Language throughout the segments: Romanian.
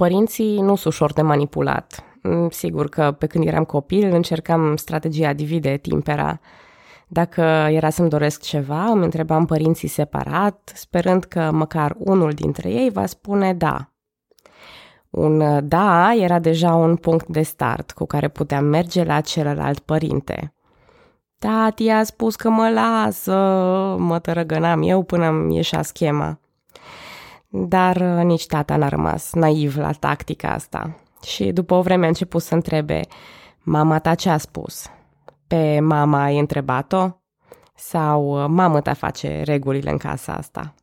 Părinții nu sunt ușor de manipulat. Mm, sigur că pe când eram copil încercam strategia divide timpera. Dacă era să-mi doresc ceva, îmi întrebam părinții separat, sperând că măcar unul dintre ei va spune da. Un da era deja un punct de start cu care puteam merge la celălalt părinte. Tati a spus că mă lasă, mă tărăgănam eu până îmi ieșea schema. Dar uh, nici tata n-a rămas naiv la tactica asta. Și după o vreme a început să întrebe, mama ta ce a spus? Pe mama ai întrebat-o? Sau uh, mamă ta face regulile în casa asta?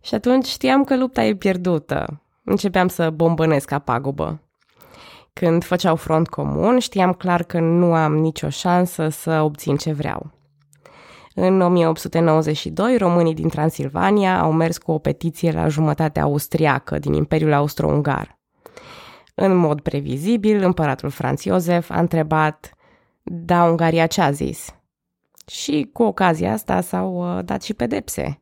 Și atunci știam că lupta e pierdută. Începeam să bombănesc ca pagubă. Când făceau front comun, știam clar că nu am nicio șansă să obțin ce vreau. În 1892, românii din Transilvania au mers cu o petiție la jumătatea austriacă din Imperiul Austro-Ungar. În mod previzibil, împăratul Franz Iosef a întrebat Da, Ungaria ce a zis? Și cu ocazia asta s-au uh, dat și pedepse.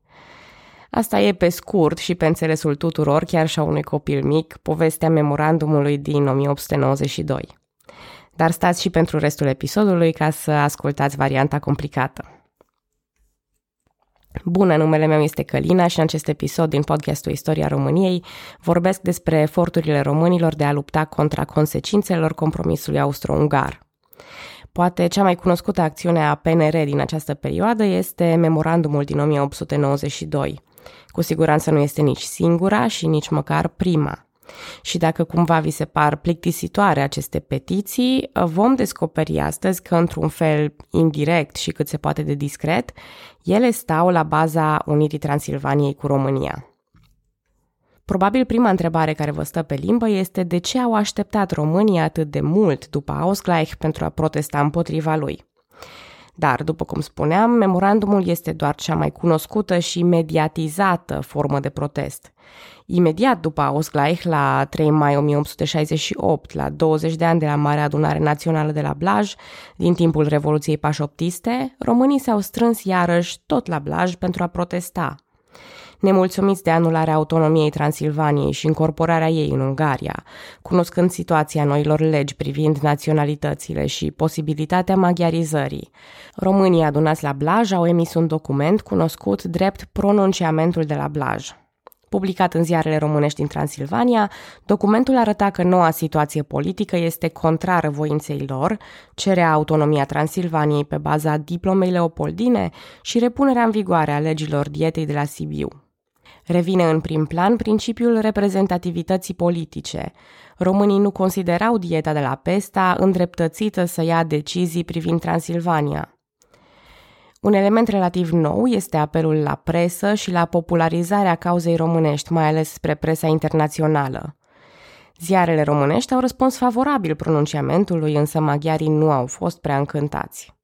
Asta e pe scurt și pe înțelesul tuturor, chiar și a unui copil mic, povestea memorandumului din 1892. Dar stați și pentru restul episodului ca să ascultați varianta complicată. Bună, numele meu este Călina și în acest episod din podcastul Istoria României vorbesc despre eforturile românilor de a lupta contra consecințelor compromisului austro-ungar. Poate cea mai cunoscută acțiune a PNR din această perioadă este memorandumul din 1892. Cu siguranță nu este nici singura și nici măcar prima. Și dacă cumva vi se par plictisitoare aceste petiții, vom descoperi astăzi că, într-un fel indirect și cât se poate de discret, ele stau la baza unirii Transilvaniei cu România. Probabil prima întrebare care vă stă pe limbă este de ce au așteptat România atât de mult după Ausgleich pentru a protesta împotriva lui. Dar, după cum spuneam, memorandumul este doar cea mai cunoscută și mediatizată formă de protest. Imediat după Ausgleich, la 3 mai 1868, la 20 de ani de la Marea Adunare Națională de la Blaj, din timpul Revoluției Pașoptiste, românii s-au strâns iarăși tot la Blaj pentru a protesta – nemulțumiți de anularea autonomiei Transilvaniei și incorporarea ei în Ungaria, cunoscând situația noilor legi privind naționalitățile și posibilitatea maghiarizării. Românii adunați la Blaj au emis un document cunoscut drept pronunciamentul de la Blaj. Publicat în ziarele românești din Transilvania, documentul arăta că noua situație politică este contrară voinței lor, cerea autonomia Transilvaniei pe baza diplomei leopoldine și repunerea în vigoare a legilor dietei de la Sibiu. Revine în prim plan principiul reprezentativității politice. Românii nu considerau dieta de la Pesta îndreptățită să ia decizii privind Transilvania. Un element relativ nou este apelul la presă și la popularizarea cauzei românești, mai ales spre presa internațională. Ziarele românești au răspuns favorabil pronunciamentului, însă maghiarii nu au fost prea încântați.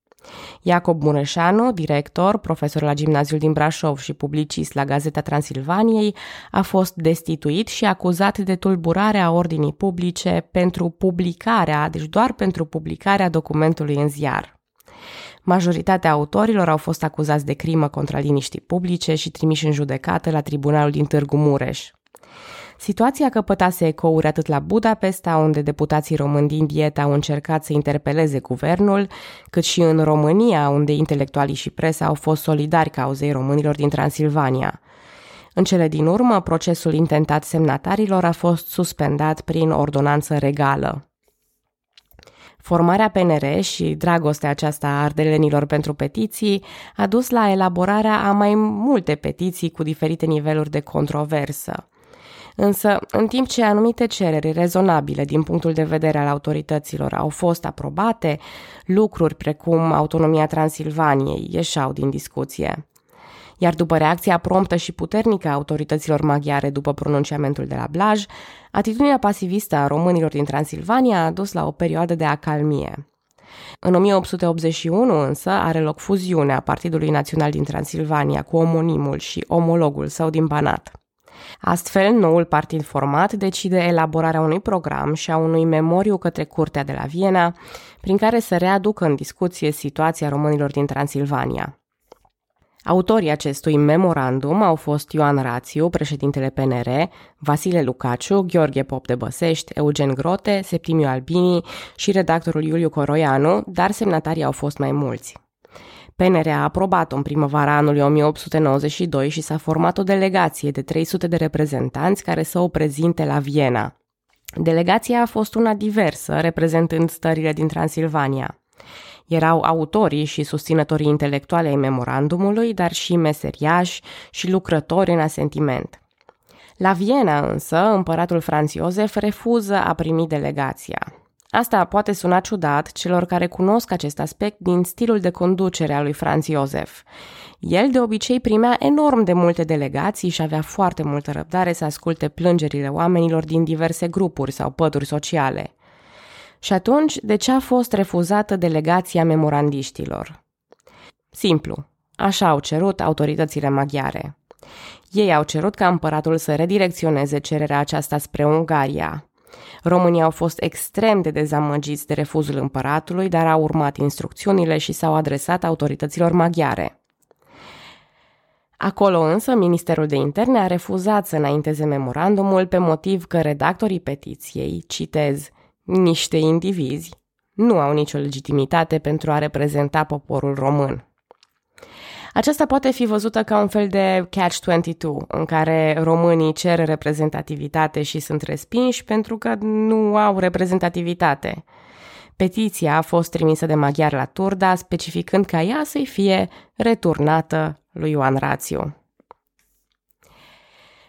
Iacob Mureșanu, director, profesor la gimnaziul din Brașov și publicist la Gazeta Transilvaniei, a fost destituit și acuzat de tulburare a ordinii publice pentru publicarea, deci doar pentru publicarea documentului în ziar. Majoritatea autorilor au fost acuzați de crimă contra liniștii publice și trimiși în judecată la tribunalul din Târgu Mureș. Situația căpătase ecouri atât la Budapesta, unde deputații români din dieta au încercat să interpeleze guvernul, cât și în România, unde intelectualii și presa au fost solidari cauzei românilor din Transilvania. În cele din urmă, procesul intentat semnatarilor a fost suspendat prin ordonanță regală. Formarea PNR și dragostea aceasta a ardelenilor pentru petiții a dus la elaborarea a mai multe petiții cu diferite niveluri de controversă. Însă, în timp ce anumite cereri rezonabile din punctul de vedere al autorităților au fost aprobate, lucruri precum autonomia Transilvaniei ieșau din discuție. Iar după reacția promptă și puternică a autorităților maghiare după pronunciamentul de la Blaj, atitudinea pasivistă a românilor din Transilvania a dus la o perioadă de acalmie. În 1881 însă are loc fuziunea Partidului Național din Transilvania cu omonimul și omologul său din Banat. Astfel, noul partid format decide elaborarea unui program și a unui memoriu către Curtea de la Viena, prin care să readucă în discuție situația românilor din Transilvania. Autorii acestui memorandum au fost Ioan Rațiu, președintele PNR, Vasile Lucaciu, Gheorghe Pop de Băsești, Eugen Grote, Septimiu Albini și redactorul Iuliu Coroianu, dar semnatarii au fost mai mulți. PNR a aprobat-o în primăvara anului 1892 și s-a format o delegație de 300 de reprezentanți care să o prezinte la Viena. Delegația a fost una diversă, reprezentând stările din Transilvania. Erau autorii și susținătorii intelectuale ai memorandumului, dar și meseriași și lucrători în asentiment. La Viena însă, împăratul Franz Iosef refuză a primi delegația. Asta poate suna ciudat celor care cunosc acest aspect din stilul de conducere al lui Franz Iosef. El de obicei primea enorm de multe delegații și avea foarte multă răbdare să asculte plângerile oamenilor din diverse grupuri sau păduri sociale. Și atunci, de ce a fost refuzată delegația memorandiștilor? Simplu. Așa au cerut autoritățile maghiare. Ei au cerut ca împăratul să redirecționeze cererea aceasta spre Ungaria. Românii au fost extrem de dezamăgiți de refuzul împăratului, dar au urmat instrucțiunile și s-au adresat autorităților maghiare. Acolo însă, Ministerul de Interne a refuzat să înainteze memorandumul pe motiv că redactorii petiției, citez, niște indivizi, nu au nicio legitimitate pentru a reprezenta poporul român. Aceasta poate fi văzută ca un fel de catch-22, în care românii cer reprezentativitate și sunt respinși pentru că nu au reprezentativitate. Petiția a fost trimisă de maghiar la Turda, specificând ca ea să-i fie returnată lui Ioan Rațiu.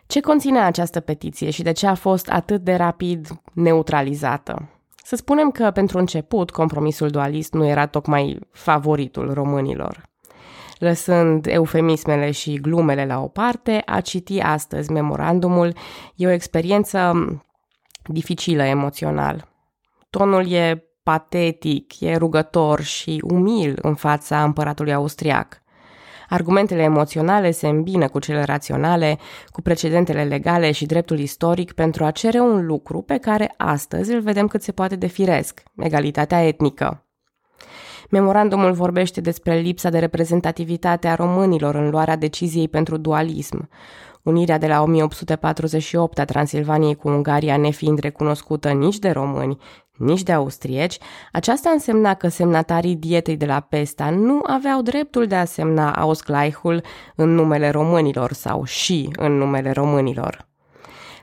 Ce conține această petiție și de ce a fost atât de rapid neutralizată? Să spunem că, pentru început, compromisul dualist nu era tocmai favoritul românilor. Lăsând eufemismele și glumele la o parte, a citi astăzi memorandumul e o experiență dificilă emoțional. Tonul e patetic, e rugător și umil în fața împăratului austriac. Argumentele emoționale se îmbină cu cele raționale, cu precedentele legale și dreptul istoric pentru a cere un lucru pe care astăzi îl vedem cât se poate de firesc, egalitatea etnică. Memorandumul vorbește despre lipsa de reprezentativitate a românilor în luarea deciziei pentru dualism, unirea de la 1848 a Transilvaniei cu Ungaria nefiind recunoscută nici de români, nici de austrieci, aceasta însemna că semnatarii dietei de la Pesta nu aveau dreptul de a semna Ausgleichul în numele românilor sau și în numele românilor.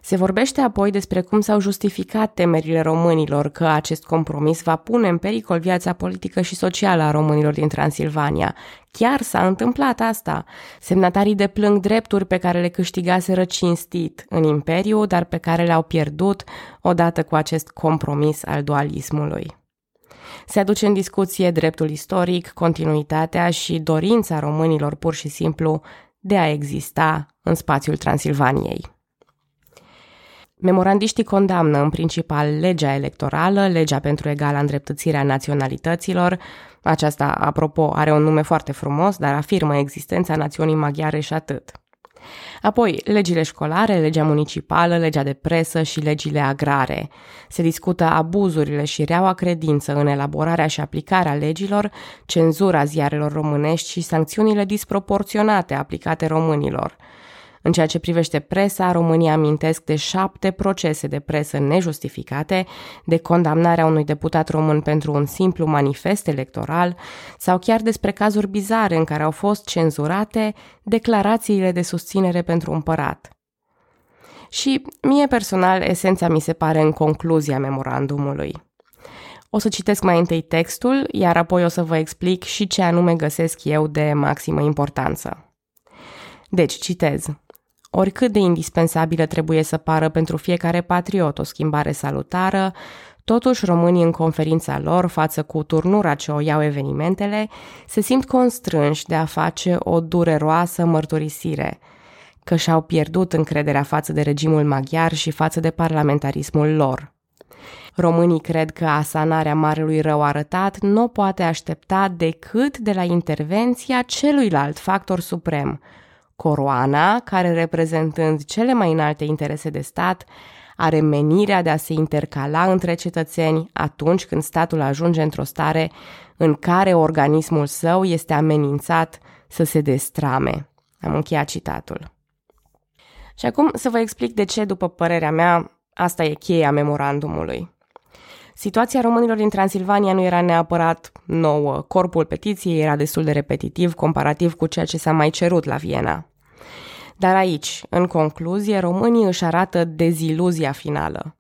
Se vorbește apoi despre cum s-au justificat temerile românilor că acest compromis va pune în pericol viața politică și socială a românilor din Transilvania. Chiar s-a întâmplat asta. Semnatarii deplâng drepturi pe care le câștigaseră cinstit în imperiu, dar pe care le-au pierdut odată cu acest compromis al dualismului. Se aduce în discuție dreptul istoric, continuitatea și dorința românilor pur și simplu de a exista în spațiul Transilvaniei. Memorandiștii condamnă în principal legea electorală, legea pentru egala îndreptățirea naționalităților. Aceasta, apropo, are un nume foarte frumos, dar afirmă existența națiunii maghiare și atât. Apoi, legile școlare, legea municipală, legea de presă și legile agrare. Se discută abuzurile și reaua credință în elaborarea și aplicarea legilor, cenzura ziarelor românești și sancțiunile disproporționate aplicate românilor – în ceea ce privește presa, România amintesc de șapte procese de presă nejustificate, de condamnarea unui deputat român pentru un simplu manifest electoral sau chiar despre cazuri bizare în care au fost cenzurate declarațiile de susținere pentru împărat. Și mie personal, esența mi se pare în concluzia memorandumului. O să citesc mai întâi textul, iar apoi o să vă explic și ce anume găsesc eu de maximă importanță. Deci, citez. Oricât de indispensabilă trebuie să pară pentru fiecare patriot o schimbare salutară, Totuși, românii în conferința lor, față cu turnura ce o iau evenimentele, se simt constrânși de a face o dureroasă mărturisire, că și-au pierdut încrederea față de regimul maghiar și față de parlamentarismul lor. Românii cred că asanarea marelui rău arătat nu poate aștepta decât de la intervenția celuilalt factor suprem, Coroana, care reprezentând cele mai înalte interese de stat, are menirea de a se intercala între cetățeni atunci când statul ajunge într-o stare în care organismul său este amenințat să se destrame. Am încheiat citatul. Și acum să vă explic de ce, după părerea mea, asta e cheia memorandumului. Situația românilor din Transilvania nu era neapărat nouă. Corpul petiției era destul de repetitiv comparativ cu ceea ce s-a mai cerut la Viena. Dar aici, în concluzie, românii își arată deziluzia finală.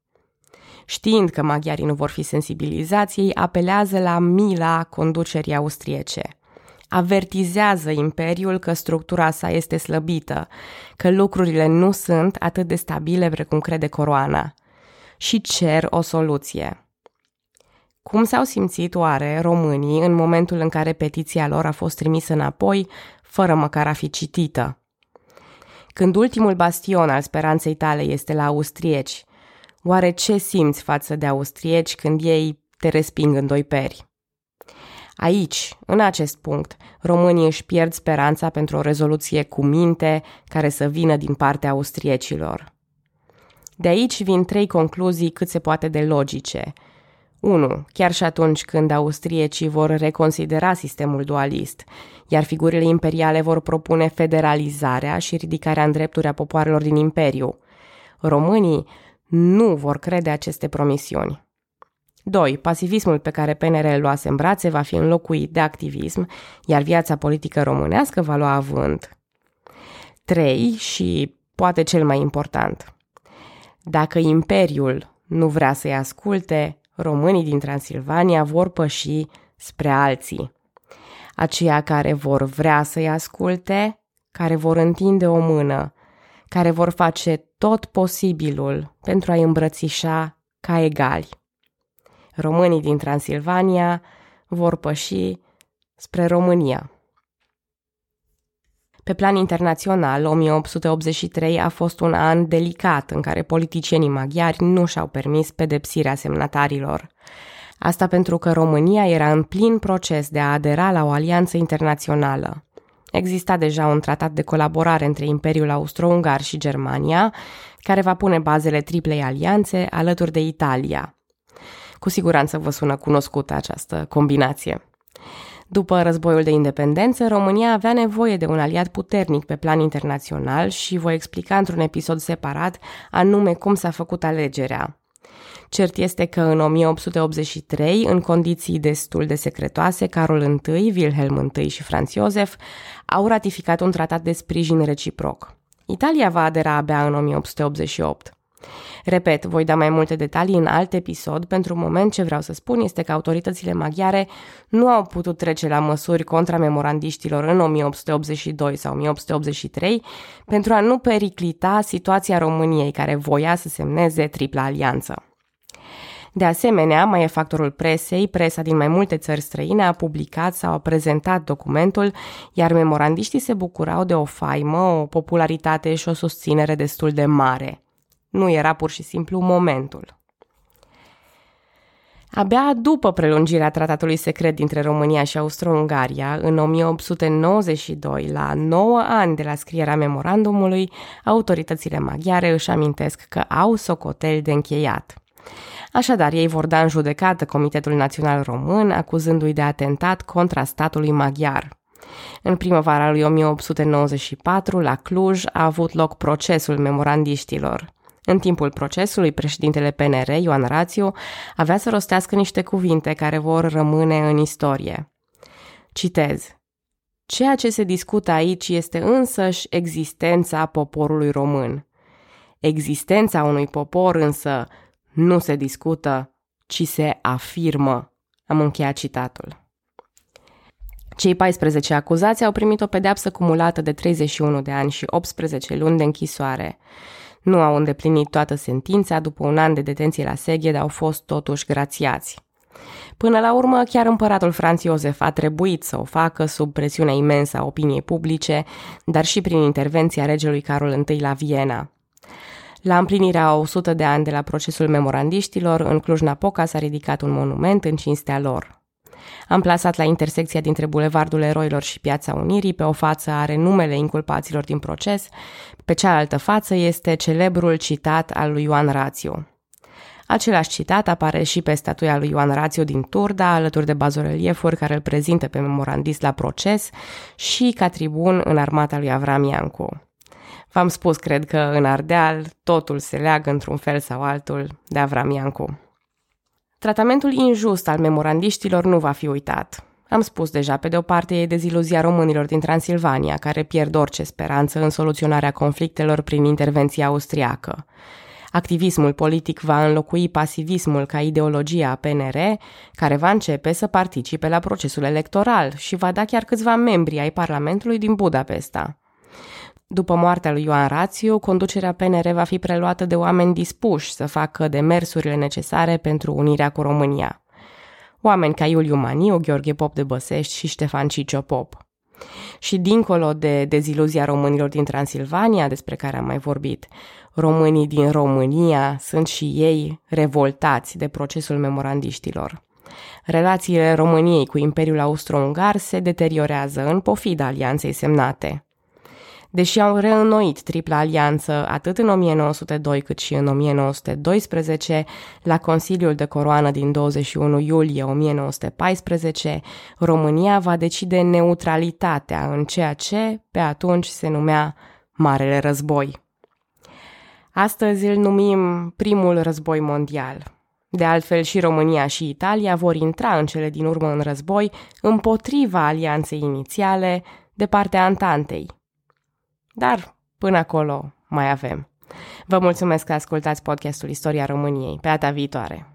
Știind că maghiarii nu vor fi sensibilizați, ei apelează la mila conducerii austriece. Avertizează imperiul că structura sa este slăbită, că lucrurile nu sunt atât de stabile precum crede coroana și cer o soluție. Cum s-au simțit oare românii în momentul în care petiția lor a fost trimisă înapoi, fără măcar a fi citită? Când ultimul bastion al speranței tale este la austrieci, oare ce simți față de austrieci când ei te resping în doi peri? Aici, în acest punct, românii își pierd speranța pentru o rezoluție cu minte care să vină din partea austriecilor. De aici vin trei concluzii cât se poate de logice. 1. Chiar și atunci când austriecii vor reconsidera sistemul dualist, iar figurile imperiale vor propune federalizarea și ridicarea în drepturi a popoarelor din imperiu. Românii nu vor crede aceste promisiuni. 2. Pasivismul pe care PNR îl luase în brațe va fi înlocuit de activism, iar viața politică românească va lua avânt. 3. Și poate cel mai important. Dacă Imperiul nu vrea să-i asculte, românii din Transilvania vor păși spre alții. Aceia care vor vrea să-i asculte, care vor întinde o mână, care vor face tot posibilul pentru a-i îmbrățișa ca egali. Românii din Transilvania vor păși spre România. Pe plan internațional, 1883 a fost un an delicat în care politicienii maghiari nu și-au permis pedepsirea semnatarilor. Asta pentru că România era în plin proces de a adera la o alianță internațională. Exista deja un tratat de colaborare între Imperiul Austro-Ungar și Germania, care va pune bazele triplei alianțe alături de Italia. Cu siguranță vă sună cunoscută această combinație. După războiul de independență, România avea nevoie de un aliat puternic pe plan internațional și voi explica într-un episod separat anume cum s-a făcut alegerea. Cert este că în 1883, în condiții destul de secretoase, Carol I, Wilhelm I și Franz Josef au ratificat un tratat de sprijin reciproc. Italia va adera abia în 1888. Repet, voi da mai multe detalii în alt episod, pentru moment ce vreau să spun este că autoritățile maghiare nu au putut trece la măsuri contra memorandiștilor în 1882 sau 1883 pentru a nu periclita situația României care voia să semneze tripla alianță. De asemenea, mai e factorul presei, presa din mai multe țări străine a publicat sau a prezentat documentul, iar memorandiștii se bucurau de o faimă, o popularitate și o susținere destul de mare. Nu era pur și simplu momentul. Abia după prelungirea tratatului secret dintre România și Austro-Ungaria, în 1892, la 9 ani de la scrierea memorandumului, autoritățile maghiare își amintesc că au socoteli de încheiat. Așadar, ei vor da în judecată Comitetul Național Român, acuzându-i de atentat contra statului maghiar. În primăvara lui 1894, la Cluj, a avut loc procesul memorandiștilor. În timpul procesului, președintele PNR, Ioan Rațiu, avea să rostească niște cuvinte care vor rămâne în istorie. Citez. Ceea ce se discută aici este însăși existența poporului român. Existența unui popor însă nu se discută, ci se afirmă. Am încheiat citatul. Cei 14 acuzați au primit o pedeapsă cumulată de 31 de ani și 18 luni de închisoare. Nu au îndeplinit toată sentința, după un an de detenție la Seghed au fost totuși grațiați. Până la urmă, chiar împăratul Franz Iosef a trebuit să o facă sub presiunea imensă a opiniei publice, dar și prin intervenția regelui Carol I la Viena. La împlinirea 100 de ani de la procesul memorandiștilor, în Cluj-Napoca s-a ridicat un monument în cinstea lor. Am plasat la intersecția dintre Bulevardul Eroilor și Piața Unirii, pe o față are numele inculpaților din proces, pe cealaltă față este celebrul citat al lui Ioan Rațiu. Același citat apare și pe statuia lui Ioan Rațiu din Turda, alături de bazoreliefuri care îl prezintă pe memorandist la proces și ca tribun în armata lui Avram Iancu. V-am spus, cred că în Ardeal totul se leagă într-un fel sau altul de Avram Iancu. Tratamentul injust al memorandiștilor nu va fi uitat. Am spus deja, pe de o parte e deziluzia românilor din Transilvania, care pierd orice speranță în soluționarea conflictelor prin intervenția austriacă. Activismul politic va înlocui pasivismul ca ideologie a PNR, care va începe să participe la procesul electoral și va da chiar câțiva membri ai Parlamentului din Budapesta. După moartea lui Ioan Rațiu, conducerea PNR va fi preluată de oameni dispuși să facă demersurile necesare pentru unirea cu România. Oameni ca Iuliu Maniu, Gheorghe Pop de Băsești și Ștefan Cicio Pop. Și dincolo de deziluzia românilor din Transilvania, despre care am mai vorbit, românii din România sunt și ei revoltați de procesul memorandiștilor. Relațiile României cu Imperiul Austro-Ungar se deteriorează în pofida alianței semnate. Deși au reînnoit tripla alianță atât în 1902 cât și în 1912, la Consiliul de Coroană din 21 iulie 1914, România va decide neutralitatea în ceea ce pe atunci se numea Marele Război. Astăzi îl numim primul război mondial. De altfel și România și Italia vor intra în cele din urmă în război împotriva alianței inițiale de partea Antantei. Dar până acolo mai avem. Vă mulțumesc că ascultați podcastul Istoria României. Pe data viitoare!